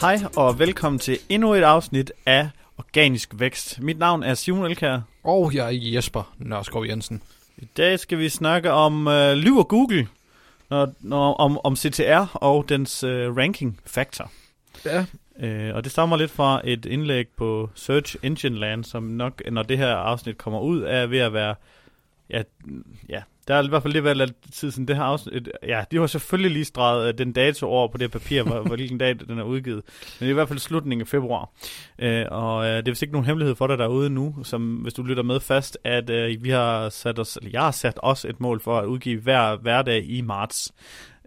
Hej og velkommen til endnu et afsnit af Organisk Vækst. Mit navn er Simon Elkær. Og jeg er Jesper Nørskov Jensen. I dag skal vi snakke om øh, Lyv og Google, når, når, om, om CTR og dens øh, ranking factor. Ja, Øh, og det stammer lidt fra et indlæg på Search Engine Land, som nok, når det her afsnit kommer ud, er ved at være... Ja, ja der er i hvert fald lidt været lidt tid siden det her afsnit. Ja, de har selvfølgelig lige streget øh, den dato over på det papir, hvor, hvilken dag den er udgivet. Men det er i hvert fald slutningen af februar. Øh, og øh, det er vist ikke nogen hemmelighed for dig derude nu, som hvis du lytter med fast, at øh, vi har sat os, eller jeg har sat os et mål for at udgive hver hverdag i marts.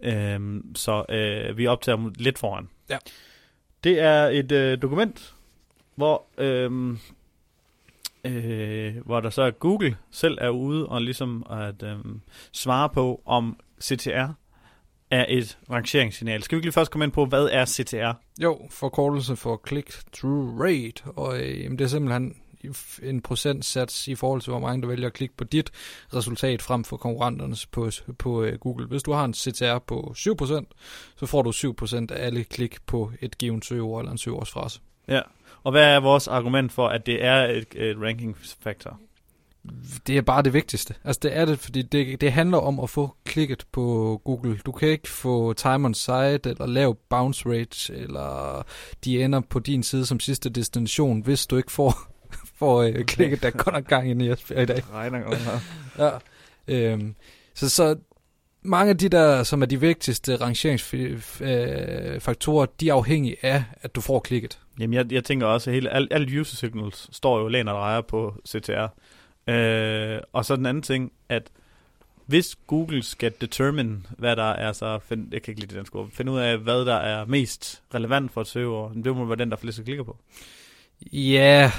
Øh, så øh, vi optager lidt foran. Ja. Det er et øh, dokument, hvor, øh, øh, hvor der så er Google selv er ude og ligesom at øh, svare på, om CTR er et rangeringssignal. Skal vi ikke lige først komme ind på, hvad er CTR? jo, forkortelse for click-through rate, og øh, jamen, det er simpelthen en procentsats i forhold til, hvor mange der vælger at klikke på dit resultat frem for konkurrenternes på, på uh, Google. Hvis du har en CTR på 7%, så får du 7% af alle klik på et givet søgeord eller en søgeordsfrase. Ja. Og hvad er vores argument for, at det er et, et ranking factor? Det er bare det vigtigste. Altså det er det, fordi det, det handler om at få klikket på Google. Du kan ikke få time on site, eller lav bounce rate, eller de ender på din side som sidste destination, hvis du ikke får, får øh, klikket, der er godt nok gang ind i Esbjerg i dag. Regner godt her. Ja. Øhm, så, så mange af de der, som er de vigtigste rangeringsfaktorer, de er afhængige af, at du får klikket. Jamen, jeg, jeg tænker også, at hele, alt, alt user signals står jo læner og drejer på CTR. Øh, og så den anden ting, at hvis Google skal determine, hvad der er så, find, jeg kan ikke lide den skole, finde ud af, hvad der er mest relevant for et søgeord, det må være den, der flest klikker på. Ja,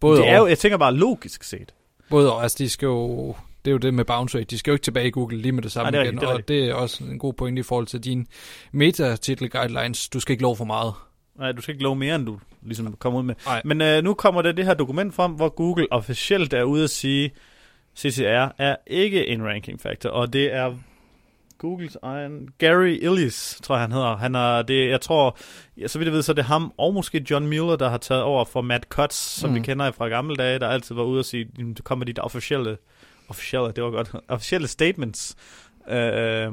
både det er jo, jeg tænker bare logisk set. Både og. Altså, de skal jo... Det er jo det med bounce rate. De skal jo ikke tilbage i Google lige med det samme Nej, det igen. rigtigt, det og det er også en god point i forhold til dine meta-titel guidelines. Du skal ikke love for meget. Nej, du skal ikke love mere, end du ligesom kommer ud med. Nej. Men øh, nu kommer der det her dokument frem, hvor Google officielt er ude at sige, CCR er ikke en ranking factor, og det er Googles egen Gary Illies, tror jeg han hedder. Han er det, jeg tror, ja, så vidt jeg ved, så er det ham og måske John Mueller, der har taget over for Matt Cutts, som Mm. vi kender fra gamle dage, der altid var ude og sige, "Jamen, det kommer de der officielle, officielle, det var godt, officielle statements øh,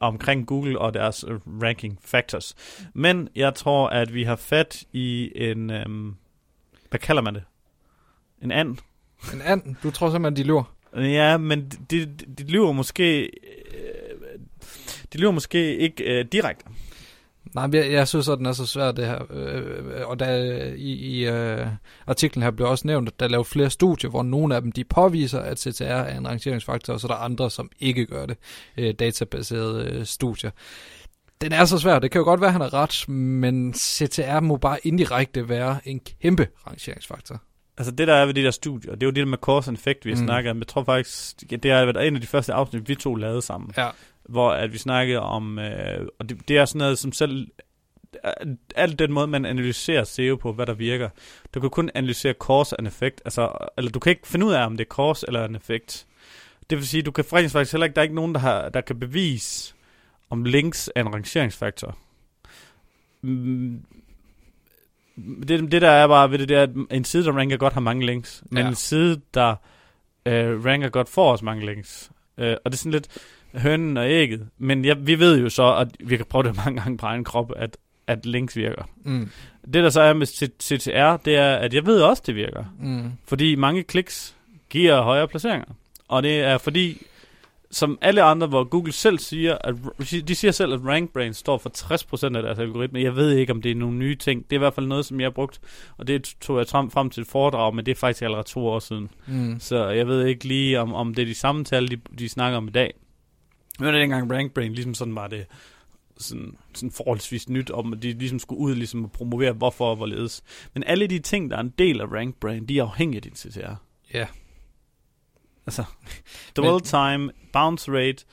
omkring Google og deres øh, ranking factors. Men jeg tror, at vi har fat i en, øh, hvad kalder man det? En and? En and, du tror simpelthen, de lyver. Ja, men de, de, de lyver måske... Øh, de lyver måske ikke øh, direkte. Nej, jeg, jeg synes, at den er så svær, det her. Øh, og der, i, i øh, artiklen her blev også nævnt, at der er lavet flere studier, hvor nogle af dem de påviser, at CTR er en rangeringsfaktor, og så er der andre, som ikke gør det. Øh, databaserede øh, studier. Den er så svær. Det kan jo godt være, at han har ret, men CTR må bare indirekte være en kæmpe rangeringsfaktor. Altså det der er ved de der studier, det er jo det der med cause and effect, vi har Mm. snakket om. Jeg tror faktisk, det har været en af de første afsnit, vi to lavede sammen. Ja. Hvor at vi snakkede om, øh, og det, det er sådan noget som selv, alt den måde, man analyserer SEO på, hvad der virker. Du kan kun analysere cause and effect, altså, eller du kan ikke finde ud af, om det er cause eller en effekt. Det vil sige, du kan faktisk faktisk heller ikke, der er ikke nogen, der, har, der kan bevise, om links er en rangeringsfaktor. Mm, Det, det der er bare ved det, det er, at en side, der ranker godt, har mange links. Men Ja. en side, der øh, ranker godt, får også mange links. Øh, og det er sådan lidt hønnen og ægget. Men ja, vi ved jo så, at vi kan prøve det mange gange på egen krop, at, at links virker. Mm. Det der så er med CTR, det er, at jeg ved også, det virker. Mm. Fordi mange kliks giver højere placeringer. Og det er fordi, som alle andre, hvor Google selv siger, at de siger selv, at RankBrain står for 60% af deres algoritme. Jeg ved ikke, om det er nogle nye ting. Det er i hvert fald noget, som jeg har brugt, og det tog jeg frem, frem til et foredrag, men det er faktisk allerede to år siden. Mm. Så jeg ved ikke lige, om, om det er de samme tal, de, de snakker om i dag. Men det dengang RankBrain ligesom sådan var det sådan, sådan forholdsvis nyt, om at de ligesom skulle ud ligesom at promovere, hvorfor og hvorledes. Men alle de ting, der er en del af RankBrain, de er afhængige af din CTR. Ja. Altså, dwell time, bounce rate,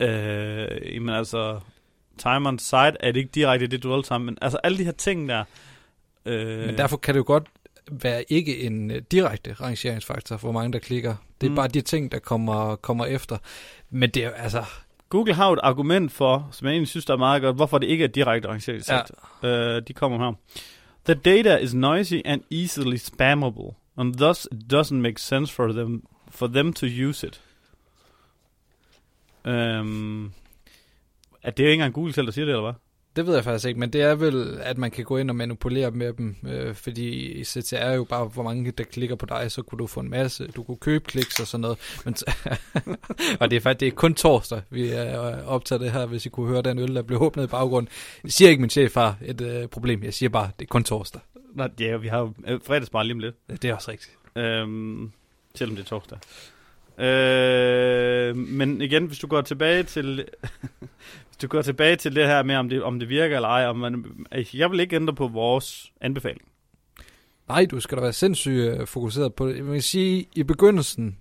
øh, jamen altså, time on site, er det ikke direkte det dwell time, men altså alle de her ting der, øh, Men derfor kan det jo godt være ikke en uh, direkte rangeringsfaktor for mange, der klikker. Det er Mm. bare de ting, der kommer, kommer efter. Men det er altså, Google har et argument for, som jeg egentlig synes, der er meget godt, hvorfor det ikke er direkte rangeringssektor. Ja. Uh, de kommer her. The data is noisy and easily spammable, and thus it doesn't make sense for them for them to use it. Um, er det jo ikke engang Google selv, der siger det, eller hvad? Det ved jeg faktisk ikke, men det er vel, at man kan gå ind og manipulere med dem, øh, fordi CTR er jo bare, hvor mange der klikker på dig, så kunne du få en masse, du kunne købe kliks og sådan noget. Men og det er faktisk det er kun torsdag, vi er optaget det her, hvis I kunne høre den øl, der blev åbnet i baggrunden. Jeg siger ikke, min chef har et øh, problem, jeg siger bare, det er kun torsdag. Nå, ja, vi har jo øh, fredagsbar lige om lidt. Det er også rigtigt. Øhm, selvom det er torsdag. Øh, men igen, hvis du går tilbage til du går tilbage til det her med, om det, om det virker eller ej, om man, jeg vil ikke ændre på vores anbefaling. Nej, du skal da være sindssygt øh, fokuseret på det. Jeg vil sige, i begyndelsen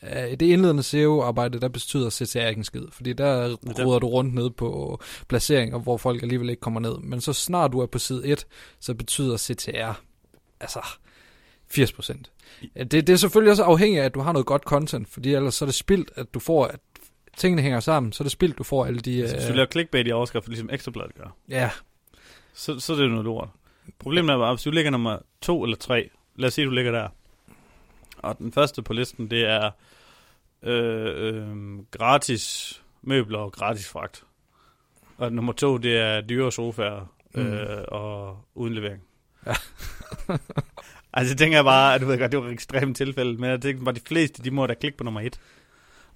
af det indledende SEO-arbejde, der betyder CTR ikke en skid, fordi der ruder du rundt ned på placeringer, hvor folk alligevel ikke kommer ned. Men så snart du er på side 1, så betyder CTR altså 80 procent. Det, det er selvfølgelig også afhængigt af, at du har noget godt content, fordi ellers så er det spildt, at du får, at tingene hænger sammen, så er det spildt, du får alle de... Hvis du øh, laver clickbait i overskriften, ligesom Ekstrabladet gør, ja, så, så er det jo noget lort. Problemet er bare, hvis du ligger nummer to eller tre, lad os sige, du ligger der, og den første på listen, det er øh, øh, gratis møbler og gratis fragt. Og nummer to, det er dyre sofaer øh, og uden levering. Ja. Altså, jeg tænker bare, at du ved godt, det var et ekstremt tilfælde, men jeg tænker bare, at de fleste, de må da klikke på nummer et.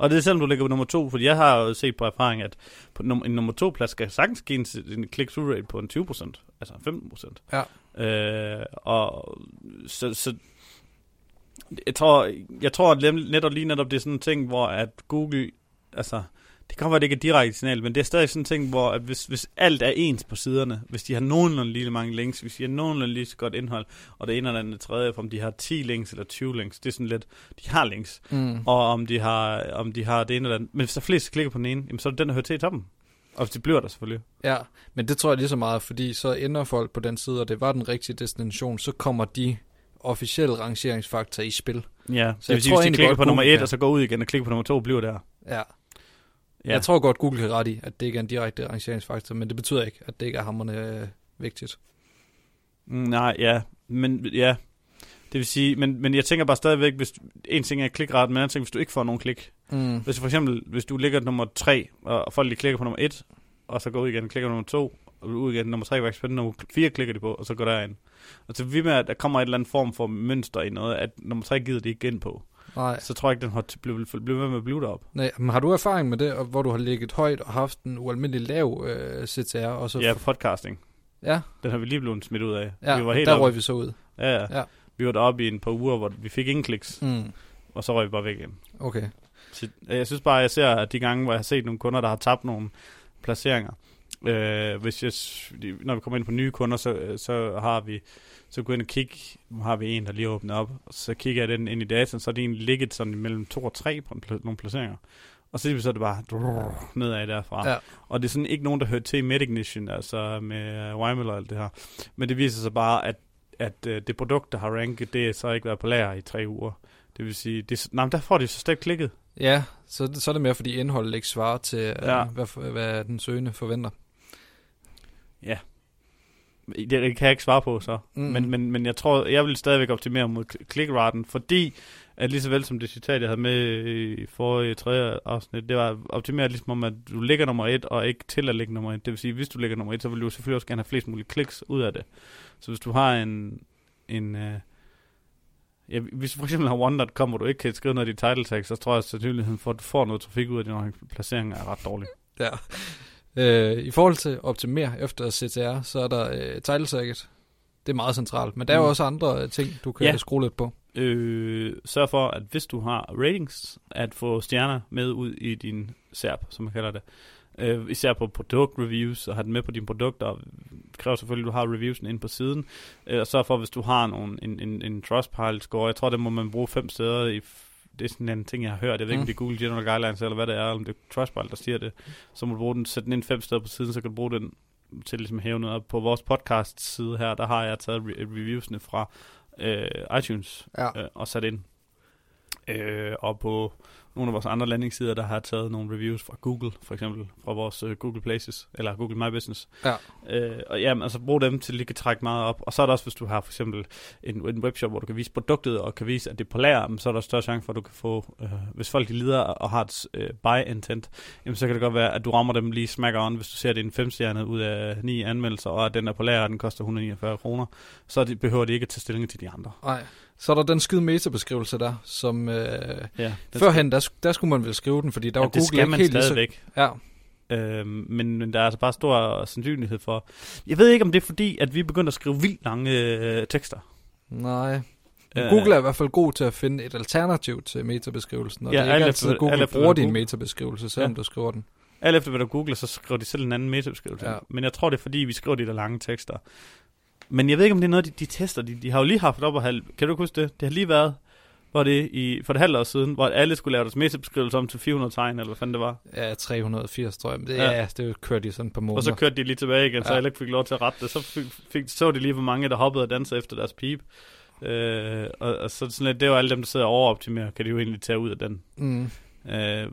Og det er selvom du ligger på nummer to, fordi jeg har jo set på erfaring, at på num- en nummer to plads skal sagtens give en, en click-through rate på en 20%, altså 15%. Ja. Øh, og så, så jeg tror, jeg tror at netop lige netop det er sådan en ting, hvor at Google, altså, det kan godt være, det ikke er direkte signal, men det er stadig sådan en ting, hvor at hvis, hvis alt er ens på siderne, hvis de har nogenlunde lige mange links, hvis de har nogenlunde lige så godt indhold, og det ene eller andet tredje, om de har 10 links eller 20 links, det er sådan lidt, de har links, Mm. og om de har, om de har det ene eller andet, men hvis der er flest, klikker på den ene, jamen, så er det den, der hører til i toppen. Og det bliver der selvfølgelig. Ja, men det tror jeg lige så meget, fordi så ender folk på den side, og det var den rigtige destination, så kommer de officielle rangeringsfaktorer i spil. Ja, så jeg det vil sige, tror hvis de klikker på nummer Google 1, kan. og så går ud igen og klikker på nummer 2 og bliver der. Ja. Ja. Jeg tror godt, Google kan ret i, at det ikke er en direkte rangeringsfaktor, men det betyder ikke, at det ikke er hammerne øh, vigtigt. Mm, Nej, ja, men ja, det vil sige, men, men jeg tænker bare stadigvæk, hvis en ting er klikret, men anden ting, hvis du ikke får nogen klik. Mm. Hvis du for eksempel, hvis du ligger nummer 3, og og folk de klikker på nummer 1, og så går ud igen og klikker på nummer 2, og ud igen, nummer 3 var ikke spændende, nummer 4 klikker de på, og så går der ind. Og så vi med, at der kommer et eller andet form for mønster i noget, at nummer 3 gider de ikke ind på. Nej. Så tror jeg ikke, den har bliver bliver ved med at blive derop. Nej, men har du erfaring med det, hvor du har ligget højt og haft en ualmindelig lav øh, CTR? Og så Ja, på podcasting. ja, Den har vi lige blevet smidt ud af. ja vi var helt der oppe. røg vi så ud. Ja, ja. Ja. Vi var deroppe i en par uger, hvor vi fik ingen kliks, Mm. og så røg vi bare væk igen. Okay. Så jeg synes bare, jeg ser, at de gange, hvor jeg har set nogle kunder, der har tabt nogle placeringer, øh, hvis jeg, når vi kommer ind på nye kunder, så, øh, så har vi, så går jeg ind og kigge, nu har vi en, der lige åbnet op, og så kigger jeg den ind i dataen, så er det egentlig ligget sådan mellem to og tre på en nogle placeringer. Og så, så er det bare drrr, nedad derfra. Ja. Og det er sådan ikke nogen, der hører til i MedIgnition, altså med uh, Weimel og alt det her. Men det viser sig bare, at, at uh, det produkt, der har ranket, det er så ikke været på lager i tre uger. Det vil sige, det, nej, der får de så slet ikke klikket. Ja, så, så er det mere, fordi indholdet ikke svarer til, ja. hvad, hvad den søgende forventer. Det kan jeg ikke svare på så. Mm. Men, men, men jeg tror, jeg vil stadigvæk optimere mod kl- klikraten, fordi at lige så vel som det citat, jeg havde med i forrige tredje afsnit, det var optimere ligesom om, at du ligger nummer et, og ikke til at ligge nummer et. Det vil sige, hvis du ligger nummer et, så vil du selvfølgelig også gerne have flest mulige kliks ud af det. Så hvis du har en, en øh, ja, hvis du for eksempel har one.com, hvor du ikke kan skrive noget i dit title tag, så tror jeg, at sandsynligheden for, at du får noget trafik ud af din placering er ret dårlig. Ja. Øh, I forhold til at optimere efter CTR, så er der øh, title tagget. Det er meget centralt, men der er jo Mm. også andre øh, ting, du kan Ja. skrue lidt på. øh, sørg for, at hvis du har ratings, at få stjerner med ud i din SERP, som man kalder det. Øh, især på produktreviews, og have den med på dine produkter. Det kræver selvfølgelig, at du har reviewsen inde på siden. Øh, og sørg for, hvis du har nogle, en, en, en Trustpilot-score, jeg tror, det må man bruge fem steder i det er sådan en ting, jeg har hørt. Jeg ved ikke, om Mm. det er Google General Guidelines, eller hvad det er, eller om det er Trustpilot, der siger det. Så må du bruge den, sætte den ind fem steder på siden, så kan du bruge den til ligesom at hæve noget op. På vores podcast side her, der har jeg taget re- reviewsene fra øh, iTunes Ja. øh, og sat ind. Øh, og på nogle af vores andre landingssider, der har taget nogle reviews fra Google, for eksempel fra vores uh, Google Places, eller Google My Business. Ja. Øh, og jamen, altså brug dem til lige kan trække meget op. Og så er der også, hvis du har for eksempel en, en webshop, hvor du kan vise produktet, og kan vise, at det er på lager, så er der større chance for, at du kan få, øh, hvis folk lider og har et øh, buy intent, jamen, så kan det godt være, at du rammer dem lige smack on, hvis du ser, at det er en femstjerne ud af ni anmeldelser, og at den er på lager, og den koster 149 kroner, så de, behøver de ikke at tage stilling til de andre. Nej. Så er der den skide metabeskrivelse der, som øh, Ja, den førhen, der, sk- der skulle man vel skrive den, fordi der ja, var det Google skal ikke man helt lige så... stadigvæk. Ja, Øhm, men, men der er altså bare stor sandsynlighed for... Jeg ved ikke, om det er fordi, at vi begynder at skrive vildt lange øh, tekster. nej. Øh, Google er i hvert fald god til at finde et alternativ til metabeskrivelsen, og Ja, det er ikke efter- altid, Google alt efter, bruger din Google- metabeskrivelse, selvom Ja. du skriver den. Alt efter hvad du googler, så skriver de selv en anden metabeskrivelse. Ja. Men jeg tror, det er fordi, vi skriver de der lange tekster. Men jeg ved ikke, om det er noget, de, de tester. De, de har jo lige haft op og halv... Kan du huske det? Det har lige været, hvor det i, for et halvt år siden, hvor alle skulle lave deres metabeskrivelse om til 400 tegn, eller hvad fanden det var. Ja, 380, tror jeg. Det, Ja. ja. det kører de sådan på måneder. Og så kørte de lige tilbage igen, så Ja. alle ikke fik lov til at rette det. Så fik, fik, så de lige, hvor mange der hoppede og dansede efter deres pip. Øh, og, og, så sådan lidt, det er jo alle dem, der sidder og overoptimerer, kan de jo egentlig tage ud af den. Mm. Øh,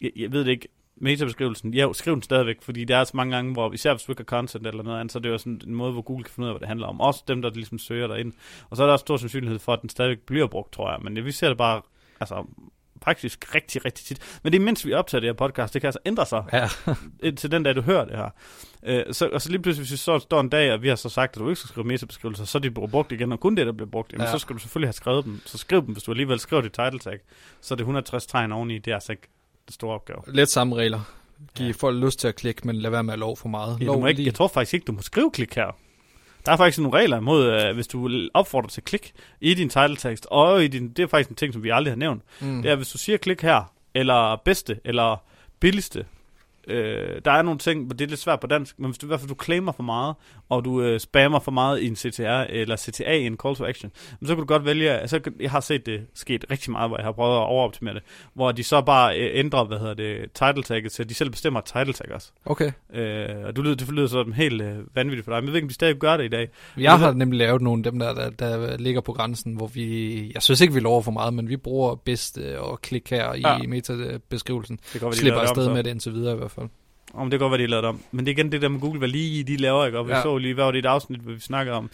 jeg, jeg ved det ikke. Metabeskrivelsen, ja, skriv den stadigvæk, fordi der er så mange gange, hvor især hvis du ikke har content eller noget andet, så er det jo sådan en måde, hvor Google kan finde ud af, hvad det handler om. Også dem, der ligesom søger derind. Og så er der også stor sandsynlighed for, at den stadigvæk bliver brugt, tror jeg. Men vi ser det bare, altså faktisk rigtig, rigtig tit. Men det er mens vi optager det her podcast, det kan altså ændre sig Ja, til den dag, du hører det her. Øh, så, og så lige pludselig, hvis vi så står en dag, og vi har så sagt, at du ikke skal skrive metabeskrivelser, så er de blevet brugt igen, og kun det, der bliver brugt, jamen, Ja. ja. så skal du selvfølgelig have skrevet dem. Så skriv dem, hvis du alligevel skriver dit title tag. Så er det 160 tegn oveni, det er altså ikke det store opgave. lidt samme regler. Giv Ja. folk lyst til at klikke, men lad være med at lov for meget. Ja, lov ikke, jeg tror faktisk ikke, du må skrive klik her. Der er faktisk nogle regler imod, øh, hvis du opfordrer til klik i din title tekst, og i din, det er faktisk en ting, som vi aldrig har nævnt. Mm. Det er, hvis du siger klik her, eller bedste, eller billigste, øh, der er nogle ting, hvor det er lidt svært på dansk, men hvis du i hvert fald du claimer for meget, og du øh, spammer for meget i en CTR, eller CTA i en call to action, så kan du godt vælge, altså jeg har set det sket rigtig meget, hvor jeg har prøvet at overoptimere det, hvor de så bare øh, ændrer, hvad hedder det, title tagget, så de selv bestemmer title tag også. Okay. Øh, og du lyder, det lyder sådan helt øh, vanvittigt for dig, men jeg ved ikke, om de stadig gør det i dag. Jeg har nemlig lavet nogle af dem der, der, der ligger på grænsen, hvor vi, jeg synes ikke, vi lover for meget, men vi bruger bedst øh, og klik her i Ja. metabeskrivelsen. Det de Slipper afsted med det indtil videre i hvert fald. Om det kan godt være, de lavede det om. Men det er igen det der med Google, hvad lige de laver, ikke? Og vi Ja. så lige, hvad var det et afsnit, hvor vi snakkede om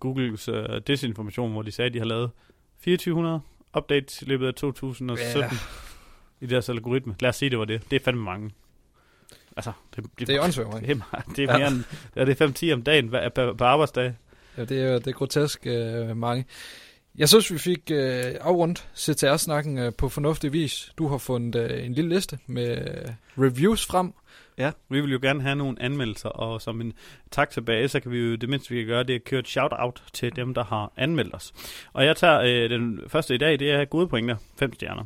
Googles uh, desinformation, hvor de sagde, at de har lavet 2400 updates i løbet af 2017 Ja. i deres algoritme. Lad os sige, det var det. Det er fandme mange. Altså, det, det, Det er åndssvagt, det ikke? er, meget. det er mere end, ja, det er 5-10 om dagen på arbejdsdag. Ja, det er, det er grotesk øh, mange. Jeg synes, vi fik øh, afrundt CTR-snakken øh, på fornuftig vis. Du har fundet øh, en lille liste med øh, reviews frem. Ja, vi vil jo gerne have nogle anmeldelser, og som en tak tilbage, så kan vi jo, det mindste vi kan gøre, det er at køre et shout-out til dem, der har anmeldt os. Og jeg tager øh, den første i dag, det er gode pointer, 5 stjerner.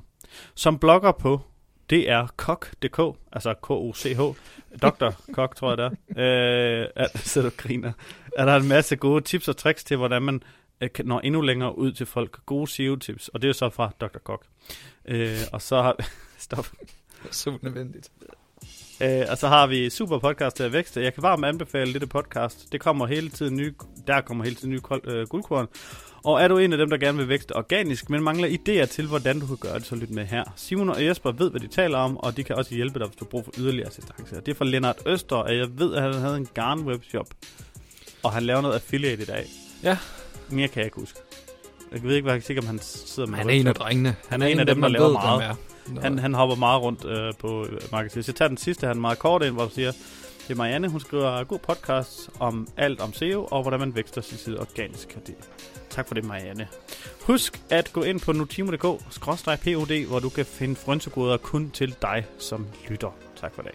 Som blogger på det er kok.dk, altså K-O-C-H, Dr. Kok, tror jeg det er, øh, er, så du griner, er der en masse gode tips og tricks til, hvordan man øh, kan nå endnu længere ud til folk. Gode SEO-tips, og det er så fra Dr. Kok. Øh, og så har Stop. Så nødvendigt. Øh, og så har vi super podcast til at vækste. Jeg kan varmt anbefale dette podcast. Det kommer hele tiden nye, der kommer hele tiden nye kold- øh, guldkorn. Og er du en af dem, der gerne vil vækste organisk, men mangler idéer til, hvordan du kan gøre det, så lyt med her. Simon og Jesper ved, hvad de taler om, og de kan også hjælpe dig, hvis du bruger for yderligere assistance. Det er fra Lennart Øster, og jeg ved, at han havde en garn webshop, og han laver noget affiliate i dag. Ja. Mere kan jeg ikke huske. Jeg ved ikke, hvad jeg sikker, om han sidder med Han er en af drengene. Han er en af dem, der laver meget. Han, han hopper meget rundt øh, på øh, markedet. Så jeg tager den sidste, han er meget kort ind, hvor du siger, det er Marianne, hun skriver god podcast om alt om SEO, og hvordan man vækster sin side organisk. Det. Tak for det, Marianne. Husk at gå ind på nutimo.dk-pod, hvor du kan finde frynsegoder kun til dig som lytter. Tak for det.